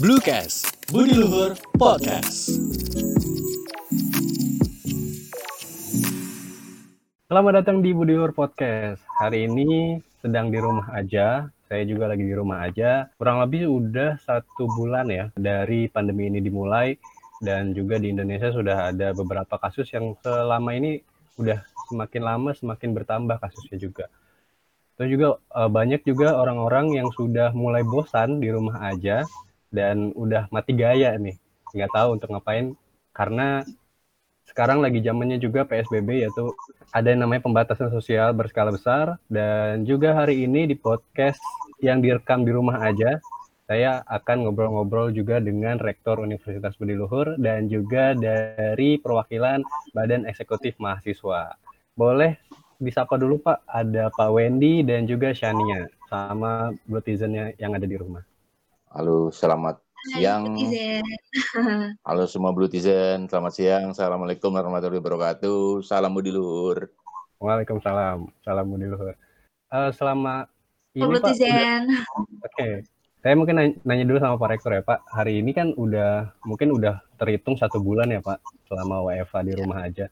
Bluecast, Budi Luhur Podcast. Selamat datang di Budi Luhur Podcast. Hari ini sedang di rumah aja. Saya juga lagi di rumah aja. Kurang lebih udah satu bulan ya dari pandemi ini dimulai. Dan juga di Indonesia sudah ada beberapa kasus yang selama ini udah semakin lama semakin bertambah kasusnya juga. Dan juga uh, banyak juga orang-orang yang sudah mulai bosan di rumah aja dan udah mati gaya nih, nggak tahu untuk ngapain karena sekarang lagi zamannya juga PSBB yaitu ada yang namanya pembatasan sosial berskala besar dan juga hari ini di podcast yang direkam di rumah aja saya akan ngobrol-ngobrol juga dengan Rektor Universitas Budi Luhur dan juga dari perwakilan Badan Eksekutif Mahasiswa. Boleh disapa dulu Pak, ada Pak Wendy dan juga Shania sama Blutizennya yang ada di rumah. Halo, selamat siang. Halo semua Blutizen, selamat siang. Assalamualaikum warahmatullahi wabarakatuh. Salam Budi Luhur. Waalaikumsalam, salam Budi Luhur. Uh, selama ini Pak, udah, oke, okay. saya mungkin nanya, nanya dulu sama Pak Rektor ya Pak. Hari ini kan udah mungkin udah terhitung satu bulan ya Pak selama WFA di rumah aja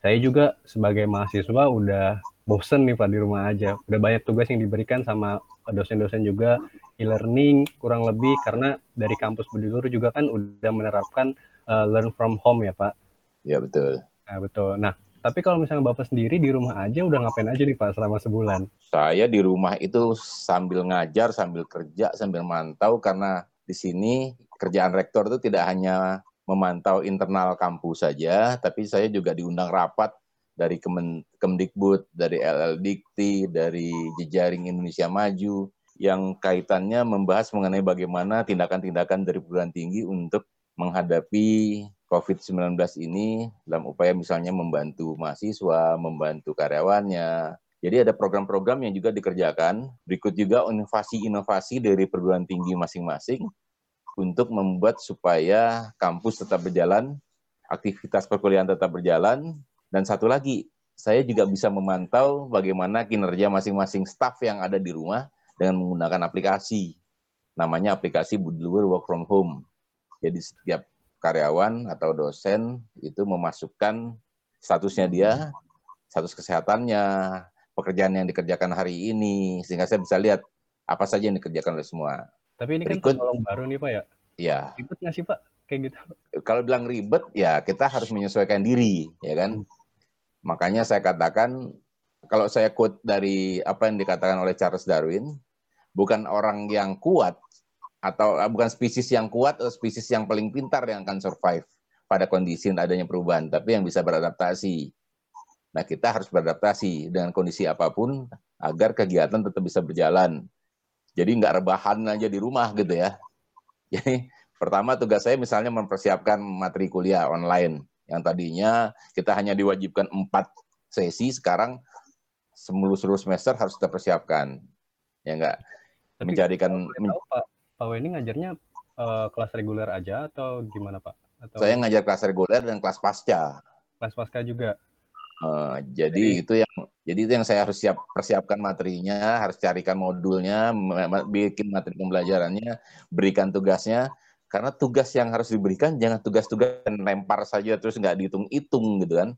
saya juga sebagai mahasiswa udah bosen nih Pak di rumah aja. Udah banyak tugas yang diberikan sama dosen-dosen juga e-learning kurang lebih karena dari kampus Budi Luhur juga kan udah menerapkan uh, learn from home ya Pak. Ya betul. Nah, betul. Nah, tapi kalau misalnya Bapak sendiri di rumah aja udah ngapain aja nih Pak selama sebulan? Saya di rumah itu sambil ngajar, sambil kerja, sambil mantau karena di sini kerjaan rektor itu tidak hanya memantau internal kampus saja, tapi saya juga diundang rapat dari Kemdikbud, dari LLDikti, dari Jejaring Indonesia Maju, yang kaitannya membahas mengenai bagaimana tindakan-tindakan dari perguruan tinggi untuk menghadapi COVID-19 ini dalam upaya misalnya membantu mahasiswa, membantu karyawannya. Jadi ada program-program yang juga dikerjakan. Berikut juga inovasi-inovasi dari perguruan tinggi masing-masing untuk membuat supaya kampus tetap berjalan, aktivitas perkuliahan tetap berjalan, dan satu lagi, saya juga bisa memantau bagaimana kinerja masing-masing staff yang ada di rumah dengan menggunakan aplikasi. Namanya aplikasi Budluwer Work From Home. Jadi setiap karyawan atau dosen itu memasukkan statusnya dia, status kesehatannya, pekerjaan yang dikerjakan hari ini, sehingga saya bisa lihat apa saja yang dikerjakan oleh semua. Tapi ini kan tergolong baru nih Pak ya? Iya. Ribet nggak sih Pak? Kayak gitu. Kalau bilang ribet, ya kita harus menyesuaikan diri, ya kan? Hmm. Makanya saya katakan, kalau saya quote dari apa yang dikatakan oleh Charles Darwin, bukan orang yang kuat, atau ah, bukan spesies yang kuat atau spesies yang paling pintar yang akan survive pada kondisi adanya perubahan, tapi yang bisa beradaptasi. Nah, kita harus beradaptasi dengan kondisi apa pun agar kegiatan tetap bisa berjalan jadi nggak rebahan aja di rumah gitu ya. Jadi pertama tugas saya misalnya mempersiapkan materi kuliah online yang tadinya kita hanya diwajibkan empat sesi, sekarang seluruh semester harus kita persiapkan. Ya enggak? Mencarikan men Pak, Pak Weni ngajarnya uh, kelas reguler aja atau gimana Pak? Atau... Saya ngajar kelas reguler dan kelas pasca. Kelas pasca juga. Uh, jadi, itu yang jadi itu yang saya harus siap persiapkan materinya, harus carikan modulnya, bikin materi pembelajarannya, berikan tugasnya. Karena tugas yang harus diberikan jangan tugas-tugas yang lempar saja terus nggak dihitung-hitung gitu kan.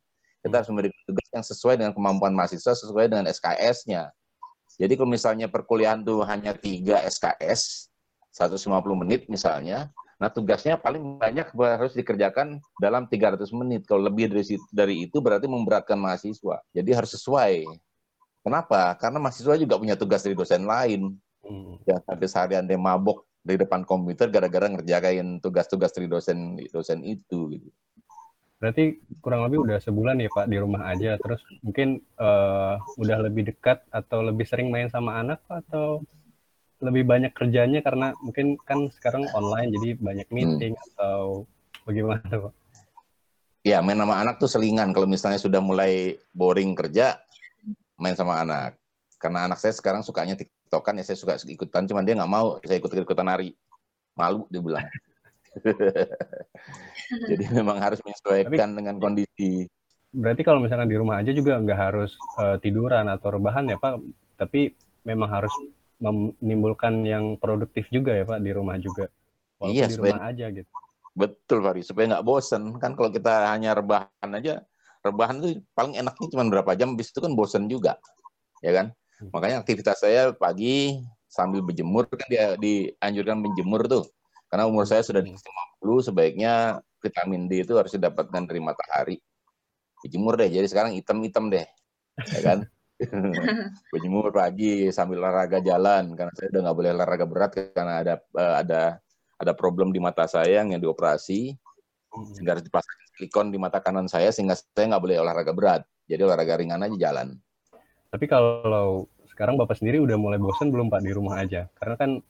Kita harus memberikan tugas yang sesuai dengan kemampuan mahasiswa, sesuai dengan SKS-nya. Jadi kalau misalnya perkuliahan itu hanya 3 SKS, 150 menit misalnya, Nah, tugasnya paling banyak harus dikerjakan dalam 300 menit. Kalau lebih dari, dari itu berarti memberatkan mahasiswa. Jadi harus sesuai. Kenapa? Karena mahasiswa juga punya tugas dari dosen lain. Hmm. Yang sampai seharian dia mabok di depan komputer gara-gara ngerjain tugas-tugas dari dosen dosen itu. Gitu. Berarti kurang lebih udah sebulan ya Pak di rumah aja. Terus mungkin uh, udah lebih dekat atau lebih sering main sama anak Pak atau lebih banyak kerjanya karena mungkin kan sekarang online jadi banyak hmm. meeting hmm. atau bagaimana Pak? Ya main sama anak tuh selingan kalau misalnya sudah mulai boring kerja main sama anak. Karena anak saya sekarang sukanya tiktokan ya saya suka ikutan cuman dia nggak mau saya ikut ikutan nari malu dia bilang. jadi memang harus menyesuaikan Tapi, dengan kondisi. Berarti kalau misalkan di rumah aja juga nggak harus uh, tiduran atau rebahan ya Pak, tapi memang harus menimbulkan yang produktif juga ya Pak di rumah juga. walaupun Iya, di supaya- rumah aja gitu. Betul, Fari. Supaya nggak bosen. Kan kalau kita hanya rebahan aja, rebahan itu paling enaknya cuma berapa jam, habis itu kan bosen juga. Ya kan? Hmm. Makanya aktivitas saya pagi sambil berjemur, kan dia dianjurkan menjemur tuh. Karena umur saya sudah di 50, sebaiknya vitamin D itu harus didapatkan dari matahari. Berjemur deh, jadi sekarang hitam-hitam deh. Ya kan? berjemur pagi sambil olahraga jalan karena saya udah nggak boleh olahraga berat karena ada eh, ada ada problem di mata saya yang dioperasi Hmm. sehingga harus dipasang silikon di mata kanan saya sehingga saya nggak boleh olahraga berat jadi olahraga ringan aja jalan Tapi kalau sekarang Bapak sendiri udah mulai bosan belum Pak di rumah aja? Karena kan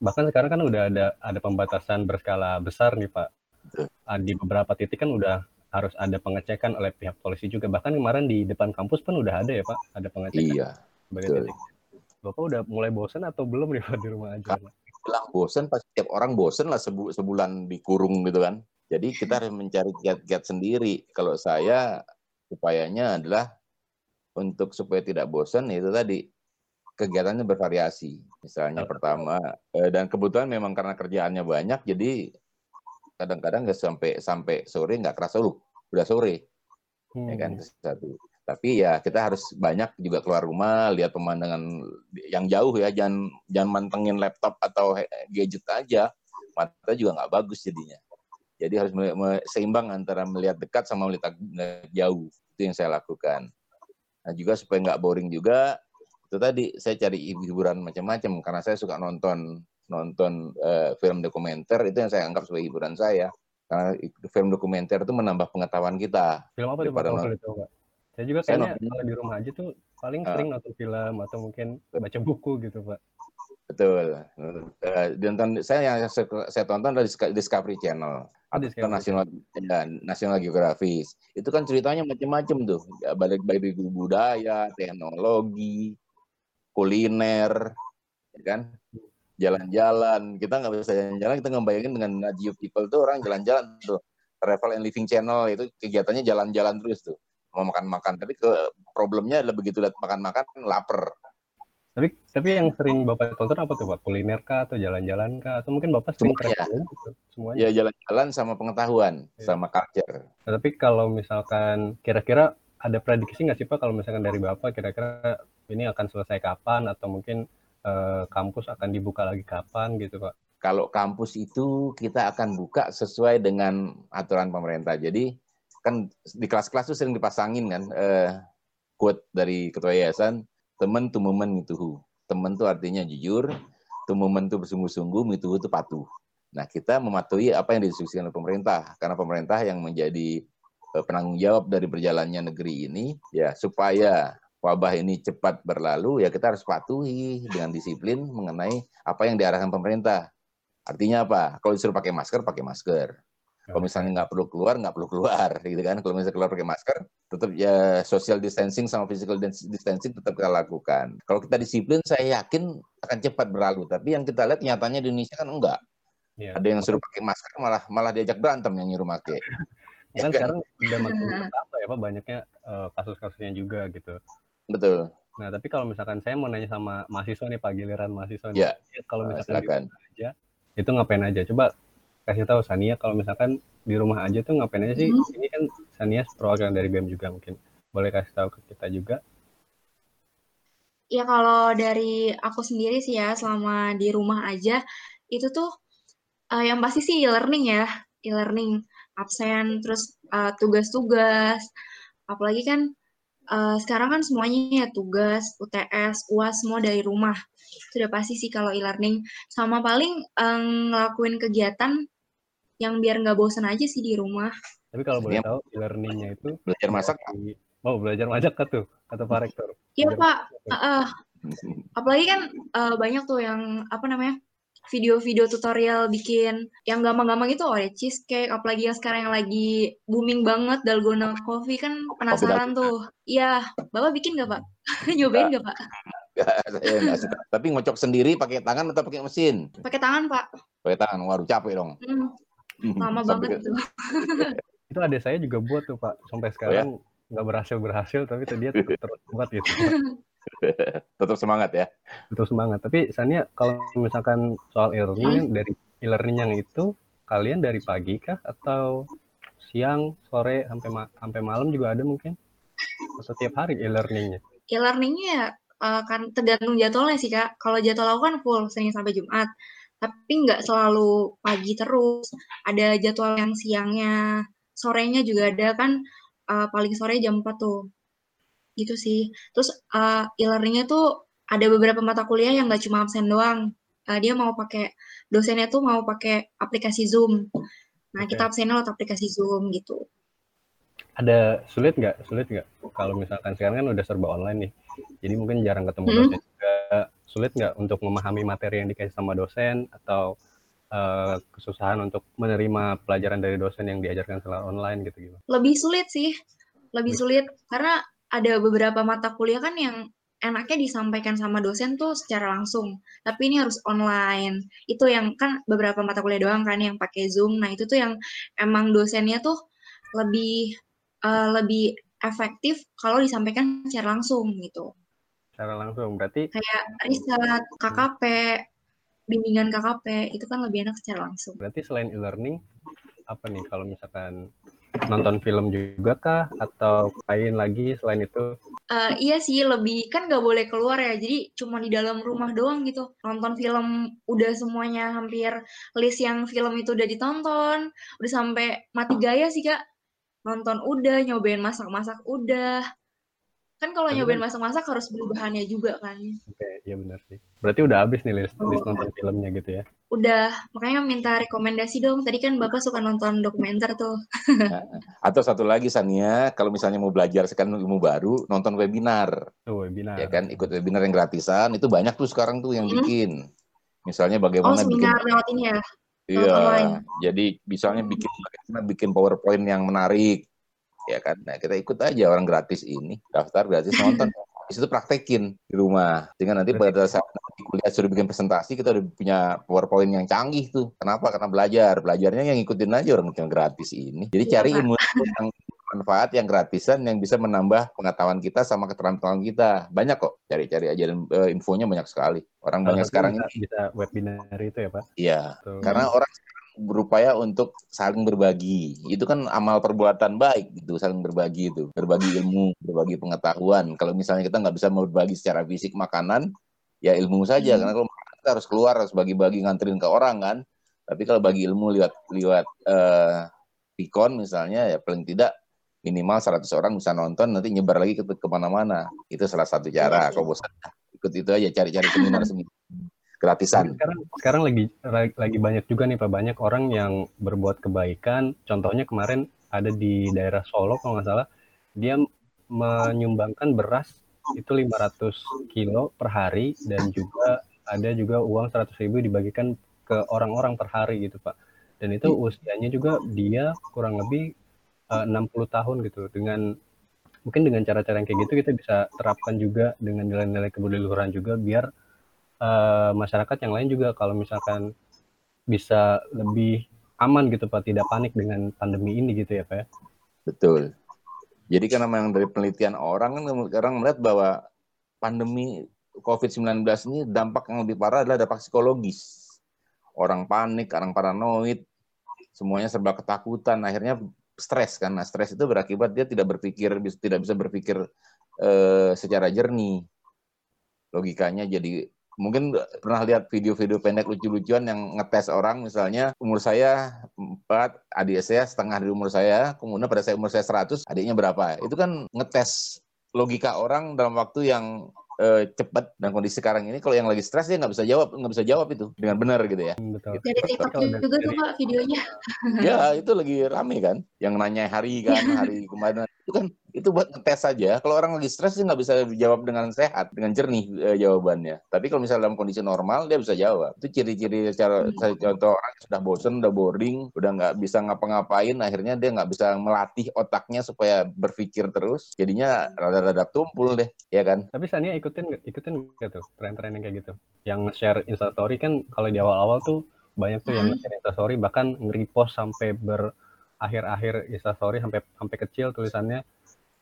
bahkan sekarang kan udah ada ada pembatasan berskala besar nih Pak. Di beberapa titik kan udah harus ada pengecekan oleh pihak polisi juga. Bahkan kemarin di depan kampus pun udah ada ya Pak, ada pengecekan iya betul. Bapak udah mulai bosan atau belum nih Pak di rumah aja? Pak? bilang bosen pasti setiap orang bosen lah sebu- sebulan dikurung gitu kan jadi kita harus mencari kiat-kiat sendiri kalau saya upayanya adalah untuk supaya tidak bosan itu tadi kegiatannya bervariasi misalnya pertama eh, dan kebetulan memang karena kerjaannya banyak jadi kadang-kadang nggak sampai sampai sore nggak kerasa lu udah sore. Ya kan Hmm. satu. Tapi ya kita harus banyak juga keluar rumah lihat pemandangan yang jauh ya. Jangan jangan mantengin laptop atau gadget aja. Mata juga nggak bagus jadinya. Jadi harus seimbang antara melihat dekat sama melihat melihat jauh. Itu yang saya lakukan. Nah juga supaya nggak boring juga itu tadi saya cari hiburan macam-macam. Karena saya suka nonton nonton eh, film dokumenter itu yang saya anggap sebagai hiburan saya karena film dokumenter itu menambah pengetahuan kita Film apa tuh Pak kalau Pak? Saya juga kayaknya kalau di rumah aja tuh paling Ah. sering nonton film atau mungkin baca buku gitu Pak. Betul. Eh, dan ton- saya yang saya, saya tonton dari Discovery Channel Oh, atau National ya, National Geographic. Itu kan ceritanya macam-macam tuh. Ya, balik dari budaya, teknologi, kuliner, ya kan? Jalan-jalan. Kita nggak bisa jalan-jalan, kita ngebayangin dengan Najib People tuh orang jalan-jalan tuh. Travel and Living Channel itu kegiatannya jalan-jalan terus tuh. Mau makan-makan, tapi ke problemnya adalah begitu lihat makan-makan lapar. Tapi tapi yang sering Bapak tonton apa tuh Pak? Kuliner kah atau jalan-jalan kah atau mungkin Bapak sering Semuanya. traveling gitu? Semuanya. Ya jalan-jalan sama pengetahuan, Iya. sama culture. Nah, tapi kalau misalkan kira-kira ada prediksi nggak sih Pak kalau misalkan dari Bapak kira-kira ini akan selesai kapan atau mungkin eh, kampus akan dibuka lagi kapan gitu Pak? Kalau kampus itu kita akan buka sesuai dengan aturan pemerintah. Jadi kan di kelas-kelas itu sering dipasangin kan eh, quote dari ketua yayasan, teman tu momen mituhu. Teman itu artinya jujur, tu momen itu bersungguh-sungguh, mituhu itu patuh. Nah kita mematuhi apa yang didiskusikan oleh pemerintah, karena pemerintah yang menjadi eh, penanggung jawab dari berjalannya negeri ini, ya supaya wabah ini cepat berlalu, ya kita harus patuhi dengan disiplin mengenai apa yang diarahkan pemerintah. Artinya apa? Kalau disuruh pakai masker, pakai masker. Kalau misalnya nggak perlu keluar, nggak perlu keluar, gitu kan? Kalau misalnya keluar pakai masker, tetap ya social distancing sama physical distancing tetap kita lakukan. Kalau kita disiplin, saya yakin akan cepat berlalu. Tapi yang kita lihat nyatanya di Indonesia kan enggak. Iya. Ada yang suruh pakai masker malah malah diajak berantem yang nyuruh pakai. Ya kan kan? sekarang udah makin bertambah ya Pak banyaknya eh, kasus-kasusnya juga gitu. Betul. Nah, tapi kalau misalkan saya mau nanya sama mahasiswa nih Pak, giliran mahasiswa nih. Ya. Kalau Nah, misalkan di silakan. rumah aja, itu ngapain aja? Coba kasih tahu Sania kalau misalkan di rumah aja tuh ngapain aja sih? Ini kan Sania perwakilan dari BEM juga mungkin. Boleh kasih tahu ke kita juga? Ya kalau dari aku sendiri sih ya selama di rumah aja itu tuh eh, yang pasti sih e-learning ya, e-learning absen terus eh, tugas-tugas. Apalagi kan eh, sekarang kan semuanya ya tugas, UTS, UAS semua dari rumah. Itu udah pasti sih kalau e-learning sama paling eh, ngelakuin kegiatan yang biar nggak bosan aja sih di rumah. Tapi kalau boleh Sania tahu e-learningnya itu belajar masak. Oh, belajar masak kah tuh? Kata Pak Rektor. Iya Pak. Eh, apalagi kan eh, banyak tuh yang apa namanya video-video tutorial bikin yang gampang-gampang itu Oreo cheesecake apalagi yang sekarang yang lagi booming banget dalgona coffee kan penasaran tuh iya bapak bikin nggak pak nyobain nggak pak saya suka. Tapi ngocok sendiri pakai tangan atau pakai mesin? pakai tangan pak Pakai tangan. Waduh capek dong. Hmm, lama Sampai banget tuh Itu adik saya juga buat tuh Pak. Sampai sekarang nggak berhasil berhasil, tapi tuh dia tetap terus buat gitu. Tetap semangat ya. Tetap semangat. Tapi Sania kalau misalkan soal e-learning dari e-learning yang itu kalian dari pagi kah atau siang, sore sampai ma- sampai malam juga ada mungkin? Atau tiap hari e-learningnya? E-learningnya uh, kan tergantung jadwalnya sih kak. Kalau jadwal aku kan full Senin sampai Jumat, tapi nggak selalu pagi terus. Ada jadwal yang siangnya, sorenya juga ada kan. Uh, paling sore jam 4 tuh. Gitu sih. Terus uh, e-learningnya tuh ada beberapa mata kuliah yang nggak cuma absen doang. Uh, dia mau pakai dosennya tuh mau pakai aplikasi Zoom. Nah, Oke. kita absennya lewat aplikasi Zoom gitu. Ada sulit nggak? Sulit nggak? Kalau misalkan sekarang kan udah serba online nih, jadi mungkin jarang ketemu Hmm. dosen juga. Sulit nggak untuk memahami materi yang dikasih sama dosen atau eh, kesusahan untuk menerima pelajaran dari dosen yang diajarkan secara online gitu gimana? Lebih sulit sih, lebih sulit karena ada beberapa mata kuliah kan yang enaknya disampaikan sama dosen tuh secara langsung, tapi ini harus online. Itu yang kan beberapa mata kuliah doang kan yang pakai Zoom. Nah, itu tuh yang emang dosennya tuh lebih eh, lebih efektif kalau disampaikan secara langsung gitu. Secara langsung berarti Kayak riset, KKP, bimbingan KKP itu kan lebih enak secara langsung. berarti selain e-learning apa nih kalau misalkan nonton film juga kah atau lain lagi selain itu? Eh, iya sih, lebih kan nggak boleh keluar ya, jadi cuma di dalam rumah doang gitu. Nonton film udah semuanya hampir list yang film itu udah ditonton, udah sampai mati gaya sih kak. Nonton udah, nyobain masak-masak udah. Kan kalau nyobain kan- masak-masak harus beli bahannya juga kan. Oke, iya benar sih. Berarti udah habis nih list, list nonton filmnya gitu ya? Udah, makanya minta rekomendasi dong. Tadi kan bapak suka nonton dokumenter tuh. Atau satu lagi Sania, kalau misalnya mau belajar sekarang ilmu baru, nonton webinar, Tuh webinar. ya kan? Ikut webinar yang gratisan, itu banyak tuh sekarang tuh yang Hmm. bikin. Misalnya Oh, bagaimana bikin seminar lewat ini ya. Iya, online. jadi misalnya bikin bagaimana bikin PowerPoint yang menarik, ya kan? Nah, kita ikut aja orang gratis ini, daftar gratis nonton, di situ praktekin di rumah. Sehingga nanti pada saat nanti kuliah sudah bikin presentasi, kita udah punya PowerPoint yang canggih tuh. Kenapa? Karena belajar, belajarnya yang ikutin aja orang yang gratis ini. Jadi Iya, cari ilmu yang manfaat yang gratisan yang bisa menambah pengetahuan kita sama keterampilan kita. Banyak kok, cari-cari aja dan eh, infonya banyak sekali. Orang Salah banyak sekarang ini, bisa webinar itu ya Pak? iya, Tuh. karena orang berupaya untuk saling berbagi. Itu kan amal perbuatan baik gitu, saling berbagi itu, berbagi ilmu, berbagi pengetahuan. Kalau misalnya kita nggak bisa berbagi secara fisik makanan, ya ilmu saja. Hmm. Karena kalau makanan kita harus keluar, harus bagi-bagi nganterin ke orang kan. Tapi kalau bagi ilmu lewat lewat eh, Vicon misalnya, ya paling tidak minimal 100 orang bisa nonton, nanti nyebar lagi ke ke mana-mana. Itu salah satu cara. Iya. Kalau bosan, ikut itu aja, cari-cari seminar seminar gratisan. sekarang sekarang lagi lagi banyak juga nih Pak banyak orang yang berbuat kebaikan. Contohnya kemarin ada di daerah Solo kalau nggak salah dia menyumbangkan beras itu 500 kilo per hari dan juga ada juga uang 100 ribu dibagikan ke orang-orang per hari gitu Pak. Dan itu usianya juga dia kurang lebih eh, 60 tahun gitu dengan mungkin dengan cara-cara yang kayak gitu kita bisa terapkan juga dengan nilai-nilai kebudayaluhuran juga biar eh, masyarakat yang lain juga kalau misalkan bisa lebih aman gitu Pak, tidak panik dengan pandemi ini gitu ya Pak ya. Betul. Jadi kan memang dari penelitian orang kan sekarang melihat bahwa pandemi COVID-19 ini dampak yang lebih parah adalah dampak psikologis. Orang panik, orang paranoid, semuanya serba ketakutan, akhirnya stres kan. Nah, stres itu berakibat dia tidak berpikir, tidak bisa berpikir eh, secara jernih. Logikanya jadi mungkin pernah lihat video-video pendek lucu-lucuan yang ngetes orang. Misalnya umur saya 4, adik saya setengah dari umur saya, kemudian pada saya umur saya 100, adiknya berapa? Itu kan ngetes logika orang dalam waktu yang eh, cepat. Dan kondisi sekarang ini kalau yang lagi stres dia nggak bisa jawab nggak bisa jawab itu. Dengan benar gitu ya. Hmm, Betul. Dari TikTok juga tuh Pak videonya. ya itu lagi rame kan? Yang nanya hari kan hari kemarin. Itu kan itu buat ngetes saja kalau orang lagi stres dia nggak bisa jawab dengan sehat dengan jernih eh, jawabannya tapi kalau misalnya dalam kondisi normal dia bisa jawab itu ciri-ciri secara Hmm. contoh orang yang sudah bosen udah boring udah nggak bisa ngapa-ngapain akhirnya dia nggak bisa melatih otaknya supaya berpikir terus jadinya rada-rada tumpul deh ya kan Tapi Sania ikutin ikutin tuh tren-tren yang kayak gitu? Yang share instastory kan kalau di awal-awal tuh banyak tuh yang Hmm. share instastory bahkan nge-repost sampai berakhir-akhir instastory sampai sampai kecil tulisannya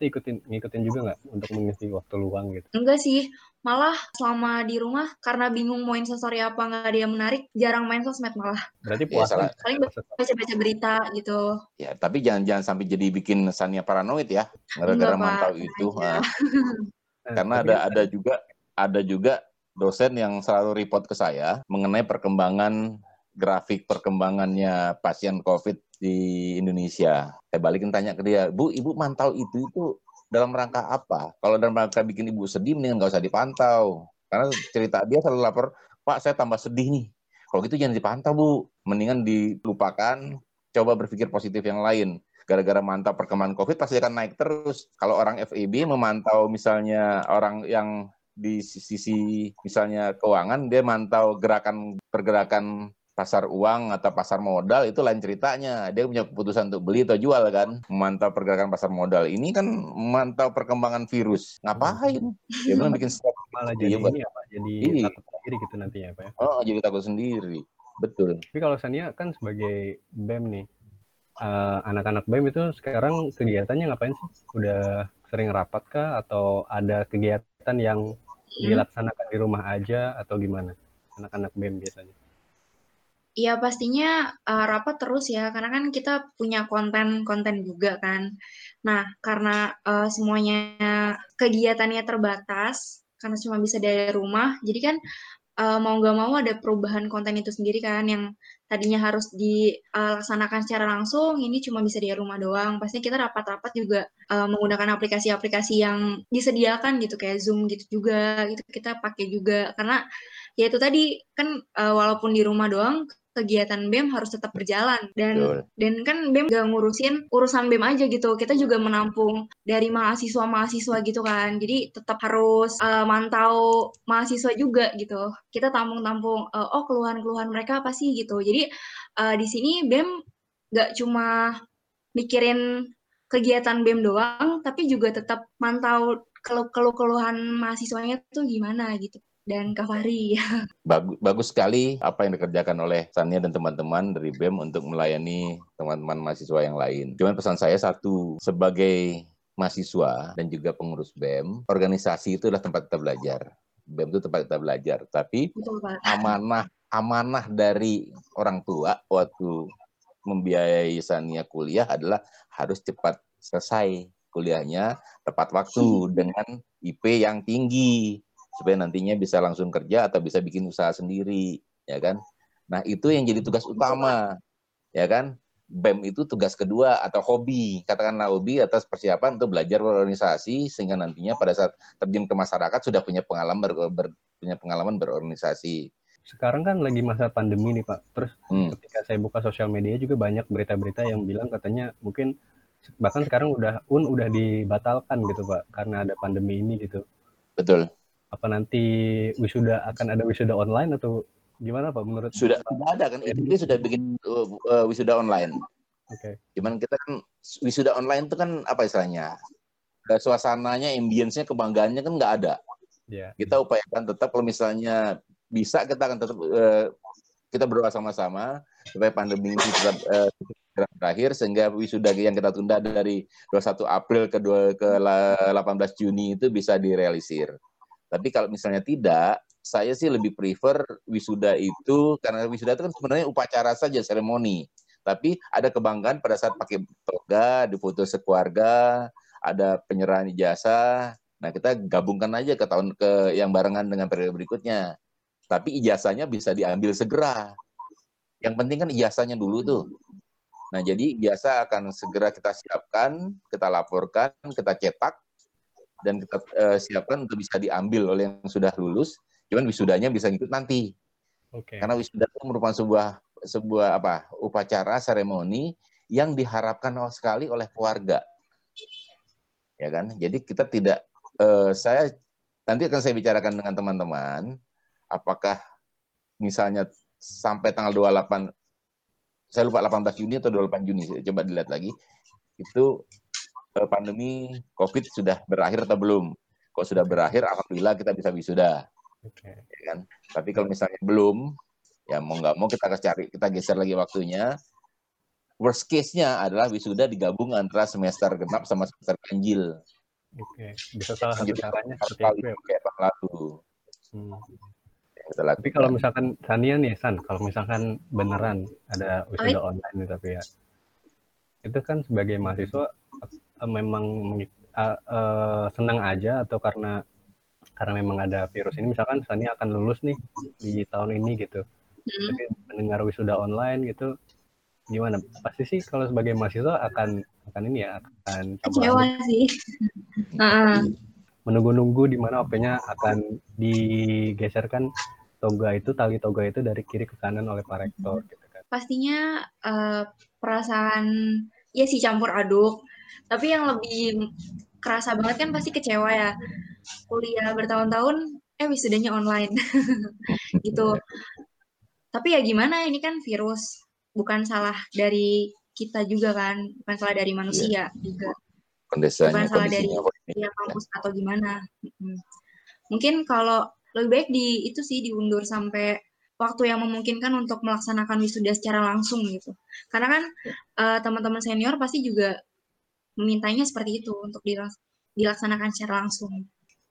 ikutin ngikutin juga nggak untuk mengisi waktu luang gitu? Enggak sih, malah selama di rumah karena bingung mau instastory apa nggak ada yang menarik, jarang main sosmed malah. Berarti Ya, puasa salah. Paling baca-baca berita gitu. Ya, tapi jangan jangan sampai jadi bikin Sania paranoid ya, gara-gara mantau itu. Nah, Eh, karena ada ada juga ada juga dosen yang selalu report ke saya mengenai perkembangan grafik perkembangannya pasien COVID di Indonesia. Saya balikin tanya ke dia, Bu, Ibu mantau itu itu dalam rangka apa? Kalau dalam rangka bikin Ibu sedih, mendingan nggak usah dipantau. Karena cerita dia selalu lapor, Pak, saya tambah sedih nih. Kalau gitu jangan dipantau, Bu. Mendingan dilupakan, coba berpikir positif yang lain. Gara-gara mantau perkembangan COVID pasti akan naik terus. Kalau orang FEB memantau misalnya orang yang di sisi misalnya keuangan, dia mantau gerakan pergerakan pasar uang atau pasar modal itu lain ceritanya. Dia punya keputusan untuk beli atau jual kan. Memantau pergerakan pasar modal. Ini kan memantau perkembangan virus. Ngapain? Dia bilang bikin strategi. malah Iya, jadi Pak. ini apa? Jadi Iya. takut sendiri gitu nantinya Pak ya. Oh, jadi takut sendiri. Betul. Tapi kalau Sania kan sebagai BEM nih, eh, anak-anak BEM itu sekarang kegiatannya ngapain sih? Udah sering rapat kah atau ada kegiatan yang Hmm. dilaksanakan di rumah aja atau gimana? Anak-anak BEM biasanya. Iya pastinya uh, rapat terus ya, karena kan kita punya konten-konten juga kan. Nah, karena uh, semuanya kegiatannya terbatas, karena cuma bisa dari rumah, jadi kan uh, mau nggak mau ada perubahan konten itu sendiri kan, yang tadinya harus dilaksanakan secara langsung, ini cuma bisa dari rumah doang. Pasti kita rapat-rapat juga uh, menggunakan aplikasi-aplikasi yang disediakan gitu, kayak Zoom gitu juga, gitu kita pakai juga. Karena ya itu tadi kan uh, walaupun di rumah doang kegiatan BEM harus tetap berjalan. Dan Betul. dan kan BEM gak ngurusin urusan BEM aja gitu. Kita juga menampung dari mahasiswa-mahasiswa gitu kan. Jadi tetap harus uh, mantau mahasiswa juga gitu. Kita tampung-tampung uh, oh keluhan-keluhan mereka apa sih gitu. Jadi uh, di sini BEM gak cuma mikirin kegiatan BEM doang tapi juga tetap mantau keluh-keluhan mahasiswanya tuh gimana gitu dan Kak Fahri Bagus, bagus sekali apa yang dikerjakan oleh Sania dan teman-teman dari BEM untuk melayani teman-teman mahasiswa yang lain. Cuman pesan saya satu, sebagai mahasiswa dan juga pengurus BEM, organisasi itu adalah tempat kita belajar. BEM itu tempat kita belajar, tapi betul Pak amanah amanah dari orang tua waktu membiayai Sania kuliah adalah harus cepat selesai kuliahnya tepat waktu dengan IP yang tinggi supaya nantinya bisa langsung kerja atau bisa bikin usaha sendiri, ya kan? Nah, itu yang jadi tugas utama, ya kan? BEM itu tugas kedua atau hobi, katakanlah hobi atas persiapan untuk belajar berorganisasi sehingga nantinya pada saat terjun ke masyarakat sudah punya pengalaman ber, ber- punya pengalaman berorganisasi. Sekarang kan lagi masa pandemi nih Pak. Terus Hmm. ketika saya buka sosial media juga banyak berita-berita yang bilang katanya mungkin bahkan sekarang udah UN udah dibatalkan gitu Pak karena ada pandemi ini gitu. Betul. Apa nanti wisuda akan ada wisuda online atau gimana Pak menurut Sudah sudah ada kan? Dia sudah bikin uh, uh, wisuda online. Oke. Cuman kita kan wisuda online itu kan apa istilahnya? Suasananya, ambience-nya, kebanggaannya kan nggak ada. Ya. Kita upayakan tetap kalau misalnya bisa kita akan tetap uh, kita berdoa sama-sama supaya pandemi ini tetap uh, segera berakhir sehingga wisuda yang kita tunda dari 21 April ke, 2, ke la- 18 Juni itu bisa direalisir. Tapi kalau misalnya tidak, saya sih lebih prefer wisuda itu karena wisuda itu kan sebenarnya upacara saja seremoni. Tapi ada kebanggaan pada saat pakai toga, difoto sekeluarga, ada penyerahan ijazah. Nah, kita gabungkan aja ke tahun ke yang barengan dengan periode berikutnya. Tapi ijazahnya bisa diambil segera. Yang penting kan ijazahnya dulu tuh. Nah, jadi ijazah akan segera kita siapkan, kita laporkan, kita cetak, dan kita eh, siapkan untuk bisa diambil oleh yang sudah lulus. Cuman wisudanya bisa ngikut nanti. Oke. Karena wisuda itu merupakan sebuah sebuah apa upacara seremoni yang diharapkan sekali oleh keluarga. Ya kan? Jadi kita tidak eh, saya nanti akan saya bicarakan dengan teman-teman apakah misalnya sampai tanggal 28 saya lupa 18 Juni atau 28 Juni coba dilihat lagi itu pandemi Covid sudah berakhir atau belum? Kalau sudah berakhir, alhamdulillah kita bisa wisuda Oke. ya kan. Tapi kalau misalnya belum, ya mau nggak mau kita harus cari, kita geser lagi waktunya. worst case-nya adalah wisuda digabung antara semester genap sama semester ganjil. Oke, bisa salah satu caranya seperti itu ya. kayak tahun lalu. Hmm. Tapi kalau misalkan Sania nih San, kalau misalkan beneran ada wisuda online nih tapi ya, itu kan sebagai mahasiswa eh, memang mengik- eh, eh, senang aja atau karena karena memang ada virus ini misalkan Sania akan lulus nih di tahun ini gitu, Hmm. tapi mendengar wisuda online gitu gimana? Pasti sih kalau sebagai mahasiswa akan akan ini ya akan Kecewa sih. Menunggu-nunggu di mana OP-nya akan digeserkan toga itu tali toga itu dari kiri ke kanan oleh Pak Rektor gitu kan. pastinya eh, perasaan ya sih campur aduk tapi yang lebih kerasa banget kan pasti kecewa ya. Kuliah bertahun-tahun eh wisudanya online. Gitu. Tapi ya gimana ini kan virus. Bukan salah dari kita juga kan bukan salah dari manusia juga. Kondisinya, bukan salah dari pihak kampus atau gimana. Mungkin kalau lebih baik di itu sih diundur sampai waktu yang memungkinkan untuk melaksanakan wisuda secara langsung gitu. Karena kan eh, teman-teman senior pasti juga memintanya seperti itu untuk dilaks- dilaksanakan secara langsung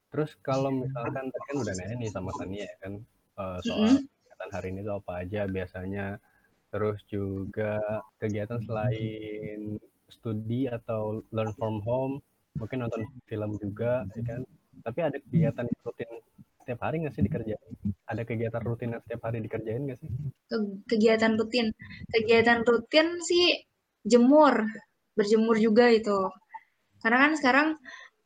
Terus kalau misalkan tadi kan udah nanya nih sama Sania ya kan eh, soal kegiatan hari ini tuh apa aja biasanya. Terus juga kegiatan selain studi atau learn from home, mungkin nonton film juga ya kan. Tapi ada kegiatan rutin setiap hari nggak sih dikerjain? Ada kegiatan rutin yang setiap hari dikerjain nggak sih? Ke- kegiatan rutin kegiatan rutin sih jemur berjemur juga itu karena kan sekarang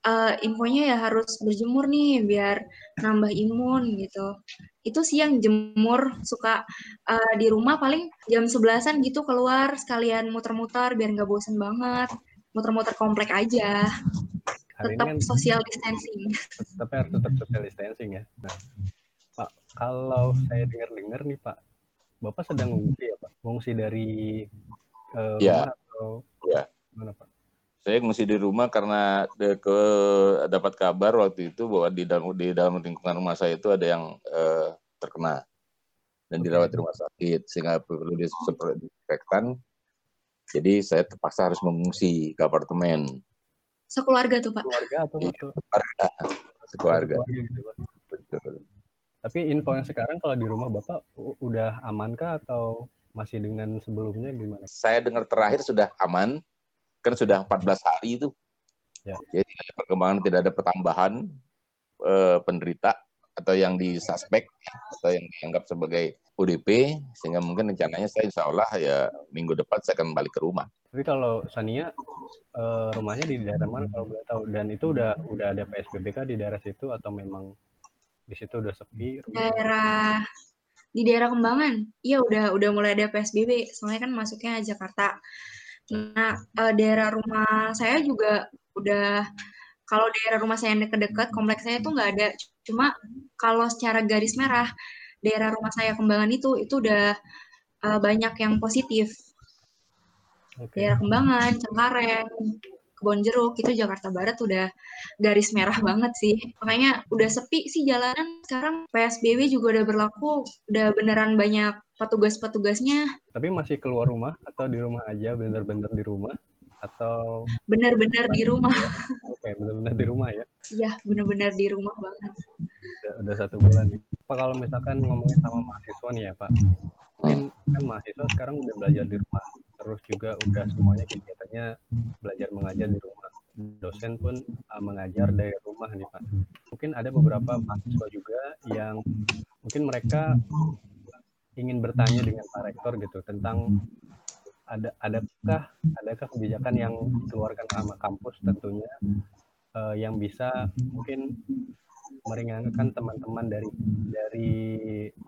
eh, infonya ya harus berjemur nih biar nambah imun gitu itu sih yang jemur suka eh, di rumah paling jam 11-an gitu keluar sekalian muter-muter biar nggak bosen banget muter-muter komplek aja Hari tetap kan social distancing tapi harus tetap social distancing ya. Nah, Pak, kalau saya dengar-dengar nih Pak, Bapak sedang mengungsi ya Pak? Mengungsi dari eh, Ya. rumah atau Ya. Mana Pak? Saya ngungsi di rumah karena de- ke dapat kabar waktu itu bahwa di dalam di dalam lingkungan rumah saya itu ada yang eh, terkena dan Oke. dirawat di rumah sakit sehingga perlu disinfektan. Jadi saya terpaksa harus mengungsi ke apartemen sekeluarga tuh pak Keluarga atau Iya. sekeluarga. Betul. Tapi info yang sekarang kalau di rumah Bapak udah amankah atau masih dengan sebelumnya gimana? Saya dengar terakhir sudah aman, kan sudah 14 hari itu. Ya. Jadi tidak ada perkembangan, tidak ada pertambahan eh, penderita atau yang disuspek atau yang dianggap sebagai UDP, sehingga mungkin rencananya saya insya Allah ya minggu depan saya akan balik ke rumah. Tapi kalau Sania eh, rumahnya di daerah mana kalau boleh tahu? Dan itu udah udah ada PSBB kah di daerah situ atau memang di situ udah sepi? daerah di daerah Kembangan iya udah udah mulai ada PSBB soalnya kan masuknya Jakarta nah eh, daerah rumah saya juga udah kalau daerah rumah saya yang dekat-dekat kompleks saya tuh nggak ada. Cuma kalau secara garis merah daerah rumah saya Kembangan itu itu udah eh, banyak yang positif. Oke. daerah Kembangan Cengkareng Kebon Jeruk itu Jakarta Barat udah garis merah banget sih. Makanya udah sepi sih jalanan. Sekarang PSBB juga udah berlaku udah beneran banyak petugas-petugasnya. Tapi masih keluar rumah atau di rumah aja bener-bener di rumah? Atau bener-bener di rumah. Oke bener-bener di rumah ya? iya bener-bener di rumah banget. Udah, udah satu bulan nih. Pak kalau misalkan ngomongin sama mahasiswa nih ya Pak, mungkin kan mahasiswa sekarang udah belajar di rumah, terus juga udah semuanya kegiatannya belajar mengajar di rumah. Dosen pun uh, mengajar dari rumah nih Pak. Mungkin ada beberapa mahasiswa juga yang mungkin mereka ingin bertanya dengan Pak Rektor gitu tentang ada adakah adakah kebijakan yang dikeluarkan sama kampus tentunya eh, yang bisa mungkin meringankan teman-teman dari dari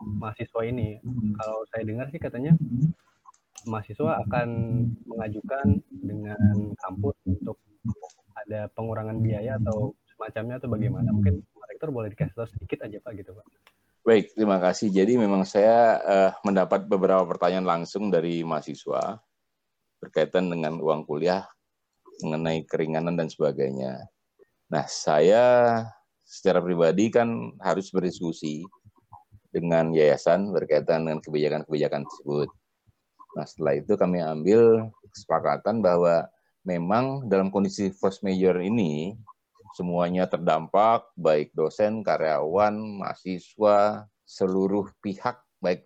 mahasiswa ini. Kalau saya dengar sih katanya mahasiswa akan mengajukan dengan kampus untuk ada pengurangan biaya atau semacamnya atau bagaimana. Mungkin Pak Rektor boleh dikasih tahu sedikit aja Pak gitu Pak. Baik, terima kasih. Jadi memang saya eh, mendapat beberapa pertanyaan langsung dari mahasiswa berkaitan dengan uang kuliah, mengenai keringanan dan sebagainya. Nah, saya secara pribadi kan harus berdiskusi dengan yayasan berkaitan dengan kebijakan-kebijakan tersebut. Nah, setelah itu kami ambil kesepakatan bahwa memang dalam kondisi force major ini semuanya terdampak, baik dosen, karyawan, mahasiswa, seluruh pihak, baik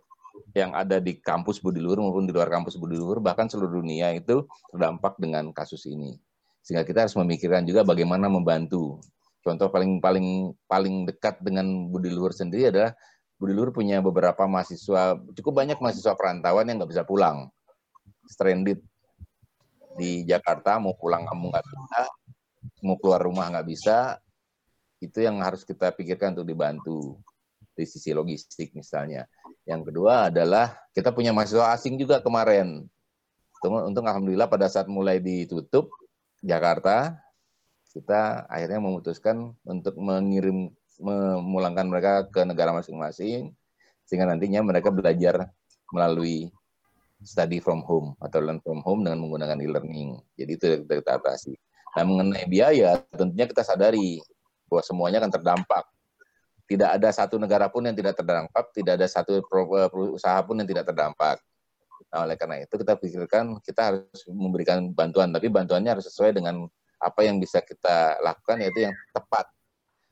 yang ada di kampus Budi Luhur maupun di luar kampus Budi Luhur, bahkan seluruh dunia itu terdampak dengan kasus ini. Sehingga kita harus memikirkan juga bagaimana membantu. Contoh paling paling paling dekat dengan Budi Luhur sendiri adalah Budi Luhur punya beberapa mahasiswa, cukup banyak mahasiswa perantauan yang nggak bisa pulang, stranded di Jakarta, mau pulang kamu nggak bisa, mau keluar rumah nggak bisa, itu yang harus kita pikirkan untuk dibantu di sisi logistik misalnya. Yang kedua adalah kita punya mahasiswa asing juga kemarin. Untuk alhamdulillah pada saat mulai ditutup Jakarta, kita akhirnya memutuskan untuk mengirim memulangkan mereka ke negara masing-masing sehingga nantinya mereka belajar melalui study from home atau learn from home dengan menggunakan e-learning. Jadi itu kita atasi. Nah, mengenai biaya, tentunya kita sadari bahwa semuanya akan terdampak. Tidak ada satu negara pun yang tidak terdampak, tidak ada satu usaha pun yang tidak terdampak. Nah, oleh karena itu kita pikirkan kita harus memberikan bantuan, tapi bantuannya harus sesuai dengan apa yang bisa kita lakukan, yaitu yang tepat.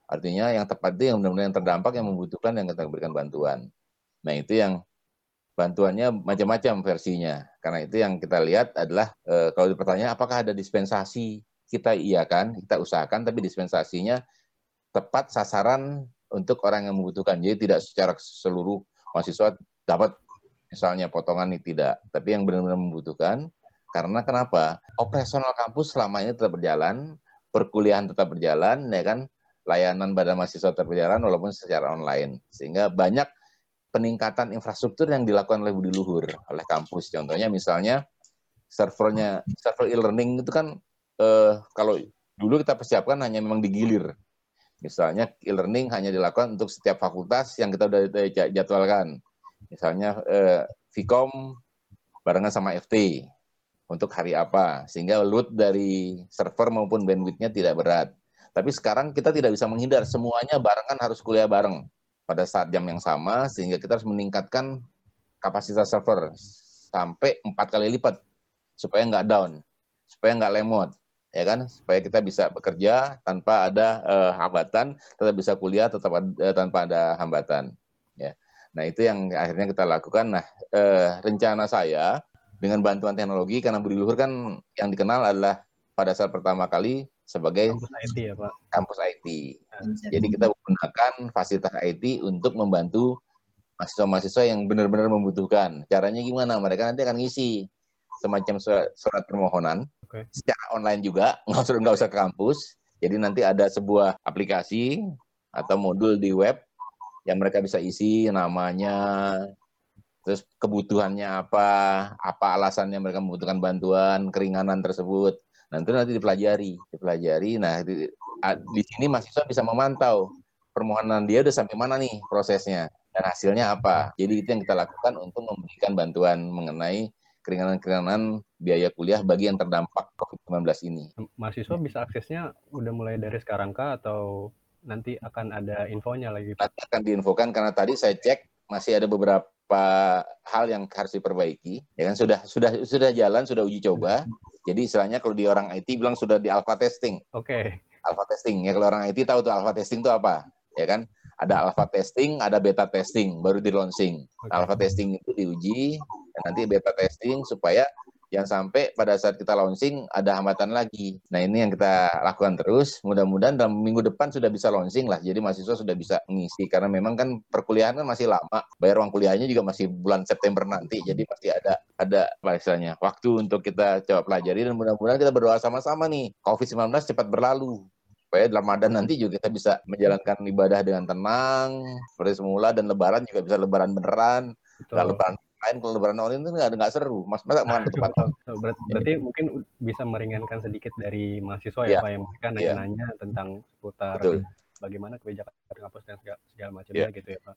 Artinya yang tepat itu yang benar-benar yang terdampak, yang membutuhkan, yang kita berikan bantuan. Nah, itu yang bantuannya macam-macam versinya. Karena itu yang kita lihat adalah e, kalau dipertanya apakah ada dispensasi kita iya kan, kita usahakan, tapi dispensasinya tepat sasaran untuk orang yang membutuhkan. Jadi tidak secara seluruh mahasiswa dapat misalnya potongan ini tidak, tapi yang benar-benar membutuhkan. Karena kenapa? Operasional kampus selama ini tetap berjalan, perkuliahan tetap berjalan, ya kan? Layanan pada mahasiswa tetap berjalan walaupun secara online. Sehingga banyak peningkatan infrastruktur yang dilakukan oleh Budi Luhur oleh kampus. Contohnya misalnya servernya server e-learning itu kan eh, kalau dulu kita persiapkan hanya memang digilir. Misalnya e-learning hanya dilakukan untuk setiap fakultas yang kita sudah jadwalkan. Misalnya eh, Vcom barengan sama FT untuk hari apa, sehingga load dari server maupun bandwidth-nya tidak berat. Tapi sekarang kita tidak bisa menghindar, semuanya barengan harus kuliah bareng pada saat jam yang sama, sehingga kita harus meningkatkan kapasitas server sampai empat kali lipat supaya nggak down, supaya nggak lemot ya kan? Supaya kita bisa bekerja tanpa ada uh, hambatan tetap bisa kuliah tetap uh, tanpa ada hambatan ya. Nah itu yang akhirnya kita lakukan. Nah uh, rencana saya dengan bantuan teknologi karena Budi Luhur kan yang dikenal adalah pada saat pertama kali sebagai kampus IT ya Pak? kampus IT jadi kita menggunakan fasilitas IT untuk membantu mahasiswa-mahasiswa yang benar-benar membutuhkan. Caranya gimana? Mereka nanti akan ngisi semacam surat, surat permohonan okay. secara online juga nggak usah nggak usah ke kampus. Jadi nanti ada sebuah aplikasi atau modul di web yang mereka bisa isi namanya terus kebutuhannya apa apa alasannya mereka membutuhkan bantuan keringanan tersebut nanti nanti dipelajari dipelajari nah di, di sini mahasiswa bisa memantau permohonan dia udah sampai mana nih prosesnya dan hasilnya apa jadi itu yang kita lakukan untuk memberikan bantuan mengenai keringanan-keringanan biaya kuliah bagi yang terdampak COVID-19 ini. Mahasiswa bisa aksesnya udah mulai dari sekarang kah atau nanti akan ada infonya lagi? Nanti akan diinfokan karena tadi saya cek masih ada beberapa hal yang harus diperbaiki. Ya kan sudah sudah sudah jalan, sudah uji coba. Jadi istilahnya kalau di orang IT bilang sudah di alpha testing. Oke. Okay. Alpha testing ya kalau orang IT tahu tuh alpha testing itu apa, ya kan? Ada alpha testing, ada beta testing, baru di launching. Okay. Alpha testing itu diuji, dan nanti beta testing supaya yang sampai pada saat kita launching ada hambatan lagi. Nah ini yang kita lakukan terus. Mudah-mudahan dalam minggu depan sudah bisa launching lah. Jadi mahasiswa sudah bisa mengisi karena memang kan perkuliahan kan masih lama. Bayar uang kuliahnya juga masih bulan September nanti. Jadi pasti ada ada apa waktu untuk kita coba pelajari dan mudah-mudahan kita berdoa sama-sama nih. COVID-19 cepat berlalu supaya dalam Ramadan nanti juga kita bisa menjalankan ibadah dengan tenang seperti semula dan Lebaran juga bisa Lebaran beneran. Betul. Lebaran lain kalau lebaran online itu nggak nggak seru mas masa makan tempat berarti, berarti mungkin bisa meringankan sedikit dari mahasiswa ya, ya pak yang mereka iya. nanya-nanya ya. tentang seputar Betul. bagaimana kebijakan kampus dan segala, segala macamnya ya. gitu ya pak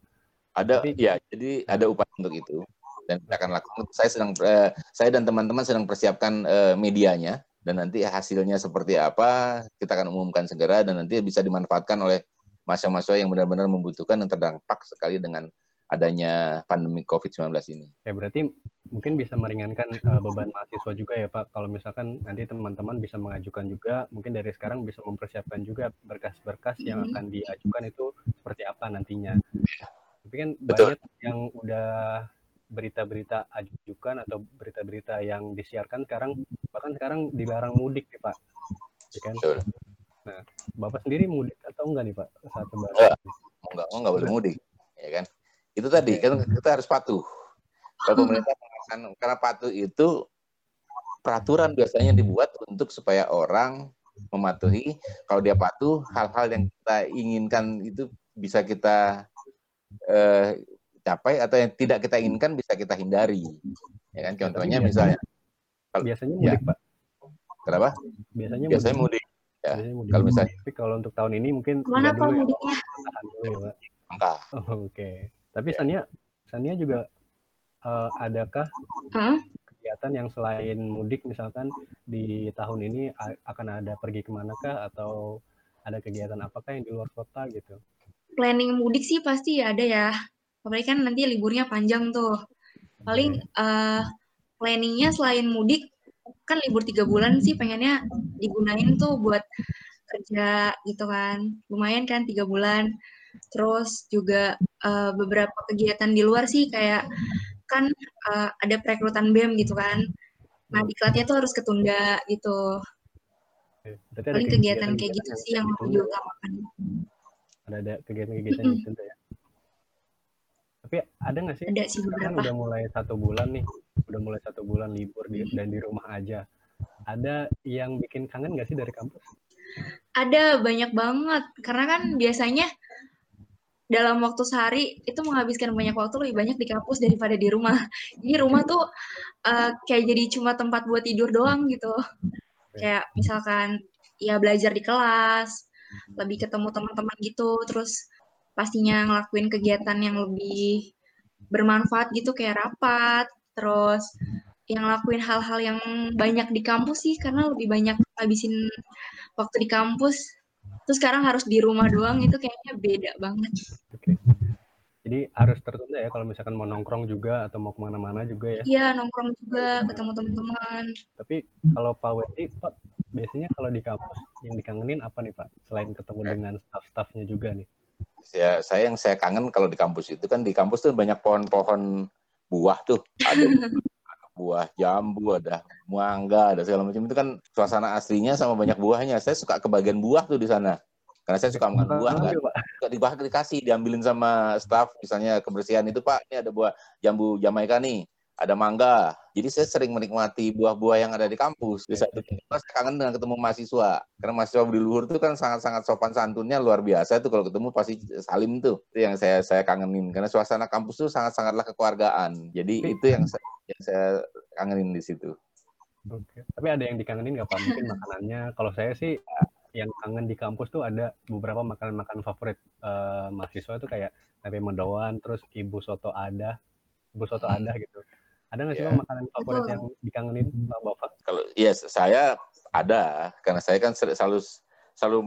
ada Tapi, ya jadi ada upaya untuk itu dan kita akan lakukan saya sedang eh, saya dan teman-teman sedang persiapkan eh, medianya dan nanti hasilnya seperti apa kita akan umumkan segera dan nanti bisa dimanfaatkan oleh mahasiswa-mahasiswa yang benar-benar membutuhkan dan terdampak sekali dengan adanya pandemi COVID-19 ini. Ya berarti mungkin bisa meringankan uh, beban mahasiswa juga ya Pak. Kalau misalkan nanti teman-teman bisa mengajukan juga, mungkin dari sekarang bisa mempersiapkan juga berkas-berkas yang Mhm. akan diajukan itu seperti apa nantinya. Tapi kan Betul. banyak yang udah berita-berita ajukan atau berita-berita yang disiarkan sekarang bahkan sekarang dilarang mudik nih Pak. Ya kan? Betul. Bapak sendiri mudik atau enggak nih Pak saat lebaran? Enggak. Mau nggak mau nggak boleh mudik, ya kan? Itu tadi kan kita harus patuh. Kalau pemerintah mengatakan karena patuh itu peraturan biasanya dibuat untuk supaya orang mematuhi. Kalau dia patuh, hal-hal yang kita inginkan itu bisa kita eh, capai atau yang tidak kita inginkan bisa kita hindari. Ya kan? Contohnya biasanya- misalnya, Kalau- Biasanya ya. mudik Pak. kenapa? Biasanya Biasanya mudik. mudik. ya. Biasanya mudik. Kalau misalnya Tapi kalau untuk tahun ini mungkin nggak Pak ya, mudiknya? ya Pak. Oh, Oke. Tapi Ya. Sania, Sania juga eh, adakah Hah? kegiatan yang selain mudik misalkan di tahun ini akan ada pergi ke manakah atau ada kegiatan apakah yang di luar kota gitu? Planning mudik sih pasti ada ya. Apalagi kan nanti liburnya panjang tuh. Paling eh, planningnya selain mudik kan libur tiga bulan sih pengennya digunain tuh buat kerja gitu kan. Lumayan kan tiga bulan. Terus juga eh, beberapa kegiatan di luar sih kayak kan eh, ada perekrutan BEM gitu kan. Nah, diklatnya tuh harus ketunda gitu. Berarti ada Paling kegiatan kayak gitu sih yang ditunda. diutamakan. Ada ada kegiatan-kegiatan yang ditunda ya. Tapi ada nggak sih? Ada sih Kan beberapa. udah mulai satu bulan nih, udah mulai satu bulan libur di, dan di rumah aja. Ada yang bikin kangen nggak sih dari kampus? Ada banyak banget karena kan biasanya dalam waktu sehari itu menghabiskan banyak waktu lebih banyak di kampus daripada di rumah. Jadi rumah tuh eh, kayak jadi cuma tempat buat tidur doang gitu. Kayak misalkan ya belajar di kelas, lebih ketemu teman-teman gitu, terus pastinya ngelakuin kegiatan yang lebih bermanfaat gitu kayak rapat, terus yang ngelakuin hal-hal yang banyak di kampus sih karena lebih banyak habisin waktu di kampus. Terus sekarang harus di rumah doang itu kayaknya beda banget. Oke. Jadi harus tertunda ya kalau misalkan mau nongkrong juga atau mau ke mana-mana juga ya. Iya nongkrong juga ketemu teman-teman. Tapi kalau Pak Weti, Pak, biasanya kalau di kampus yang dikangenin apa nih Pak? Selain ketemu dengan staff-staffnya juga nih. Ya, saya yang saya kangen kalau di kampus itu kan di kampus tuh banyak pohon-pohon buah tuh. Ada buah jambu, ada mangga, ada segala macam itu kan suasana aslinya sama banyak buahnya. Saya suka kebagian buah tuh di sana. Karena saya suka makan buah kan. Pak. Suka dibahas dikasih, diambilin sama staff misalnya kebersihan itu Pak, ini ada buah jambu Jamaika nih, ada mangga. Jadi saya sering menikmati buah-buah yang ada di kampus. Di saat itu saya kangen dengan ketemu mahasiswa. Karena mahasiswa di luhur itu kan sangat-sangat sopan santunnya luar biasa tuh kalau ketemu pasti salim tuh. Itu yang saya saya kangenin karena suasana kampus tuh sangat-sangatlah kekeluargaan. Jadi itu yang saya, yang saya kangenin di situ. Oke. Tapi ada yang dikangenin nggak Pak? Mungkin makanannya. Kalau saya sih yang kangen di kampus tuh ada beberapa makanan-makanan favorit eh, mahasiswa itu kayak tempe mendoan, terus ibu soto ada, ibu soto Hmm. ada gitu. Ada nggak sih. Pak makanan favorit Betul. yang dikangenin Pak Bapak? Kalau iya saya ada karena saya kan selalu selalu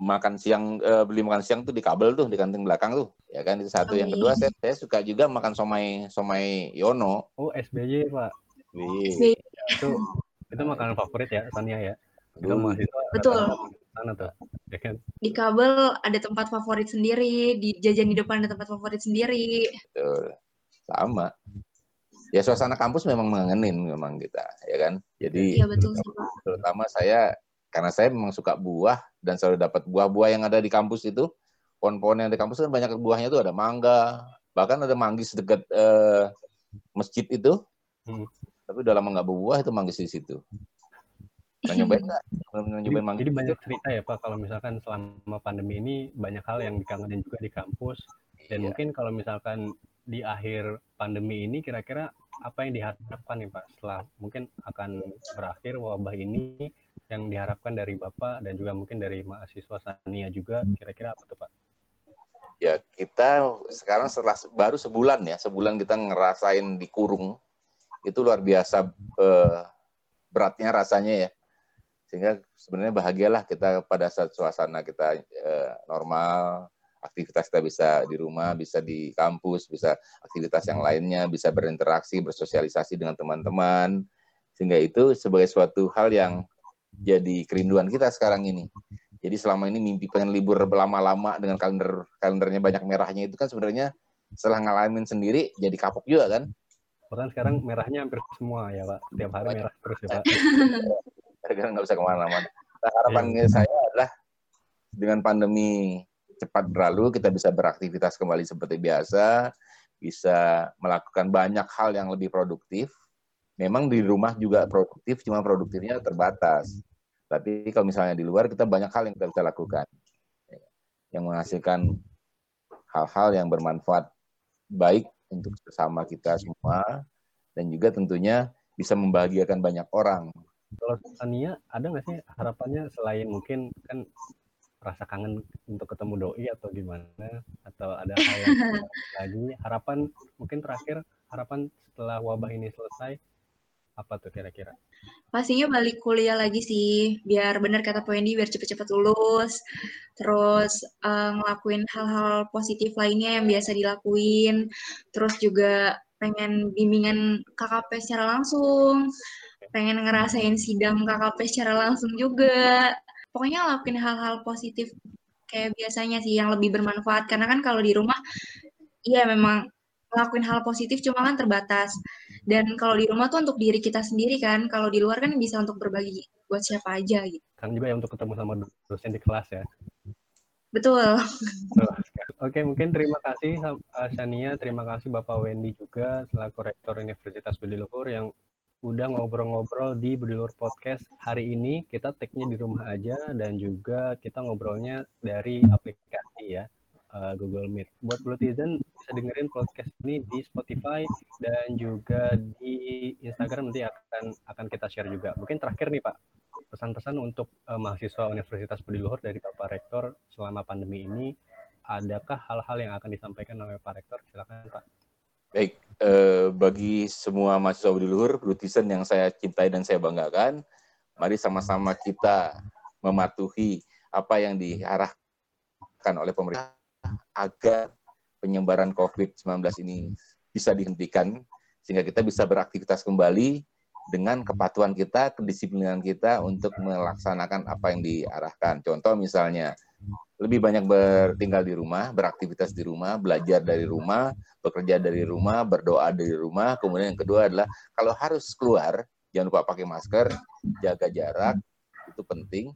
makan siang eh, beli makan siang tuh di kabel tuh di kantin belakang tuh ya kan itu satu yang kedua saya, saya suka juga makan somai somai Yono Oh SBY Pak. Wih, SBY. Itu itu makanan favorit ya Tania ya. Kita mahasiswa Betul. sana tuh. Ya kan? Di kabel ada tempat favorit sendiri, di jajan di depan ada tempat favorit sendiri. betul. sama ya suasana kampus memang mengengenin memang kita ya kan? Jadi Iya betul sih Pak. terutama saya karena saya memang suka buah dan selalu dapat buah-buah yang ada di kampus itu. Pohon-pohon yang di kampus kan banyak buahnya tuh ada mangga bahkan ada manggis dekat eh, masjid itu. Hmm. tapi udah lama nggak berbuah itu manggis di situ. Nggak? Nyobain manggis jadi banyak cerita ya Pak kalau misalkan selama pandemi ini banyak hal yang dikangenin juga di kampus. Dan Iya. mungkin kalau misalkan di akhir pandemi ini kira-kira apa yang diharapkan nih Pak? Setelah mungkin akan berakhir wabah ini yang diharapkan dari Bapak dan juga mungkin dari mahasiswa Sania juga kira-kira apa tuh Pak? ya kita sekarang setelah baru sebulan ya sebulan kita ngerasain dikurung. Itu luar biasa eh, beratnya rasanya ya. Sehingga sebenarnya bahagialah kita pada saat suasana kita eh, normal aktivitas kita bisa di rumah, bisa di kampus, bisa aktivitas yang lainnya, bisa berinteraksi, bersosialisasi dengan teman-teman. Sehingga itu sebagai suatu hal yang jadi kerinduan kita sekarang ini. Jadi selama ini mimpi pengen libur lama-lama dengan kalender kalendernya banyak merahnya itu kan sebenarnya setelah ngalamin sendiri jadi kapok juga kan. Bahkan sekarang merahnya hampir semua ya Pak. Tiap hari merah terus ya Pak. Gara-gara nggak bisa ke mana-mana. Nah, harapan ya. saya adalah dengan pandemi cepat berlalu kita bisa beraktivitas kembali seperti biasa, bisa melakukan banyak hal yang lebih produktif. Memang di rumah juga produktif, cuma produktifnya terbatas tapi kalau misalnya di luar kita banyak hal yang kita bisa lakukan yang menghasilkan hal-hal yang bermanfaat baik untuk sesama kita semua dan juga tentunya bisa membahagiakan banyak orang. Kalau Tania ada nggak sih harapannya selain mungkin kan rasa kangen untuk ketemu doi atau gimana? Atau ada hal yang lagi? Harapan mungkin terakhir harapan setelah wabah ini selesai apa tuh kira-kira? Pastinya balik kuliah lagi sih, biar benar kata Wendy, biar cepet-cepet lulus, terus uh, ngelakuin hal-hal positif lainnya yang biasa dilakuin, terus juga pengen bimbingan KKP secara langsung, pengen ngerasain sidang KKP secara langsung juga. Pokoknya ngelakuin hal-hal positif kayak biasanya sih yang lebih bermanfaat karena kan kalau di rumah iya memang ngelakuin hal positif cuma kan terbatas. Dan kalau di rumah tuh untuk diri kita sendiri kan, kalau di luar kan bisa untuk berbagi buat siapa aja gitu. Kan juga ya untuk ketemu sama dosen di kelas ya. Betul. Oke, mungkin terima kasih Shania, terima kasih Bapak Wendy juga selaku Rektor Universitas Budi Luhur yang udah ngobrol-ngobrol di Budi Luhur Podcast. Hari ini kita tag-nya di rumah aja dan juga kita ngobrolnya dari aplikasi ya uh, Google Meet. Buat Blutizen bisa dengerin podcast ini di Spotify dan juga di Instagram nanti akan akan kita share juga. Mungkin terakhir nih Pak, pesan-pesan untuk uh, mahasiswa Universitas Budi Luhur dari Bapak Rektor selama pandemi ini, adakah hal-hal yang akan disampaikan oleh Pak Rektor? Silakan Pak. Baik, eh, bagi semua mahasiswa Budi Luhur, Blutizen yang saya cintai dan saya banggakan, mari sama-sama kita mematuhi apa yang diarahkan oleh pemerintah agar penyebaran COVID-19 ini bisa dihentikan sehingga kita bisa beraktivitas kembali dengan kepatuhan kita, kedisiplinan kita untuk melaksanakan apa yang diarahkan. Contoh misalnya, lebih banyak bertinggal di rumah, beraktivitas di rumah, belajar dari rumah, bekerja dari rumah, berdoa dari rumah. Kemudian yang kedua adalah kalau harus keluar, jangan lupa pakai masker, jaga jarak, itu penting.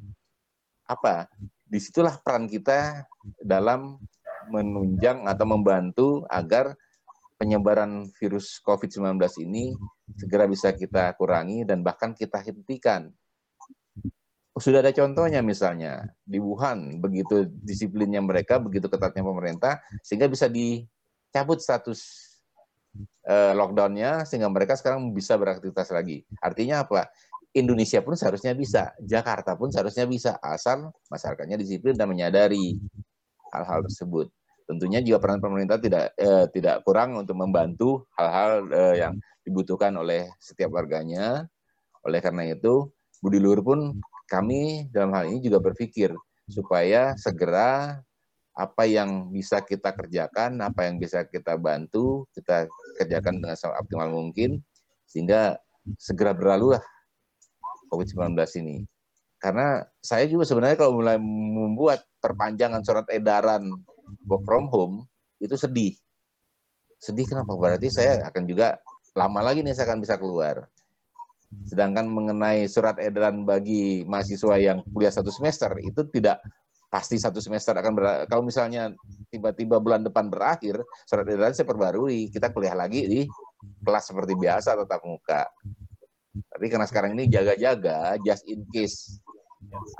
Apa? Di situlah peran kita dalam menunjang atau membantu agar penyebaran virus COVID-19 ini segera bisa kita kurangi dan bahkan kita hentikan. Sudah ada contohnya misalnya di Wuhan, begitu disiplinnya mereka, begitu ketatnya pemerintah, sehingga bisa dicabut status uh, lockdownnya, sehingga mereka sekarang bisa beraktivitas lagi. Artinya apa? Indonesia pun seharusnya bisa, Jakarta pun seharusnya bisa, asal masyarakatnya disiplin dan menyadari hal-hal tersebut. Tentunya juga peran pemerintah tidak eh, tidak kurang untuk membantu hal-hal eh, yang dibutuhkan oleh setiap warganya. Oleh karena itu, Budi Luhur pun kami dalam hal ini juga berpikir supaya segera apa yang bisa kita kerjakan, apa yang bisa kita bantu, kita kerjakan dengan optimal mungkin, sehingga segera berlalu lah COVID-19 ini. Karena saya juga sebenarnya kalau mulai membuat perpanjangan surat edaran work from home, itu sedih. Sedih kenapa? Berarti saya akan juga lama lagi nih saya akan bisa keluar. Sedangkan mengenai surat edaran bagi mahasiswa yang kuliah satu semester, itu tidak pasti satu semester akan ber kalau misalnya tiba-tiba bulan depan berakhir surat edaran saya perbarui kita kuliah lagi di kelas seperti biasa tetap muka. Tapi karena sekarang ini jaga-jaga just in case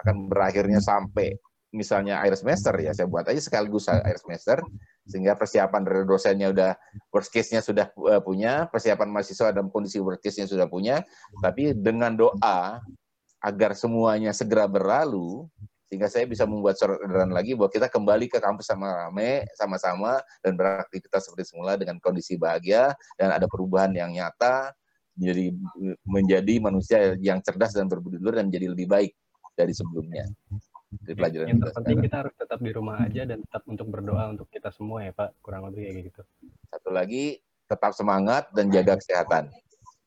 akan berakhirnya sampai misalnya akhir semester ya saya buat aja sekaligus akhir semester sehingga persiapan dari dosennya udah worst case-nya sudah uh, punya, persiapan mahasiswa dalam kondisi worst case-nya sudah punya, tapi dengan doa agar semuanya segera berlalu sehingga saya bisa membuat surat edaran lagi bahwa kita kembali ke kampus sama rame sama-sama dan beraktivitas seperti semula dengan kondisi bahagia dan ada perubahan yang nyata menjadi menjadi manusia yang cerdas dan berbudi luhur dan menjadi lebih baik dari sebelumnya. Dari pelajaran Yang kita terpenting sekarang. kita harus tetap di rumah aja dan tetap untuk berdoa untuk kita semua ya Pak, kurang lebih kayak gitu. Satu lagi, tetap semangat dan jaga kesehatan.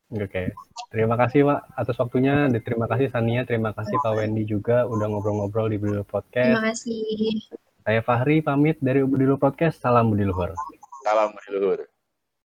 Oke, terima kasih Pak atas waktunya. Dan terima kasih Sania, terima kasih Pak Wendy juga udah ngobrol-ngobrol di Budiluhur Terima Podcast. kasih. Saya Fahri pamit dari Budiluhur Podcast. Salam Budiluhur. Salam Budi Luhur.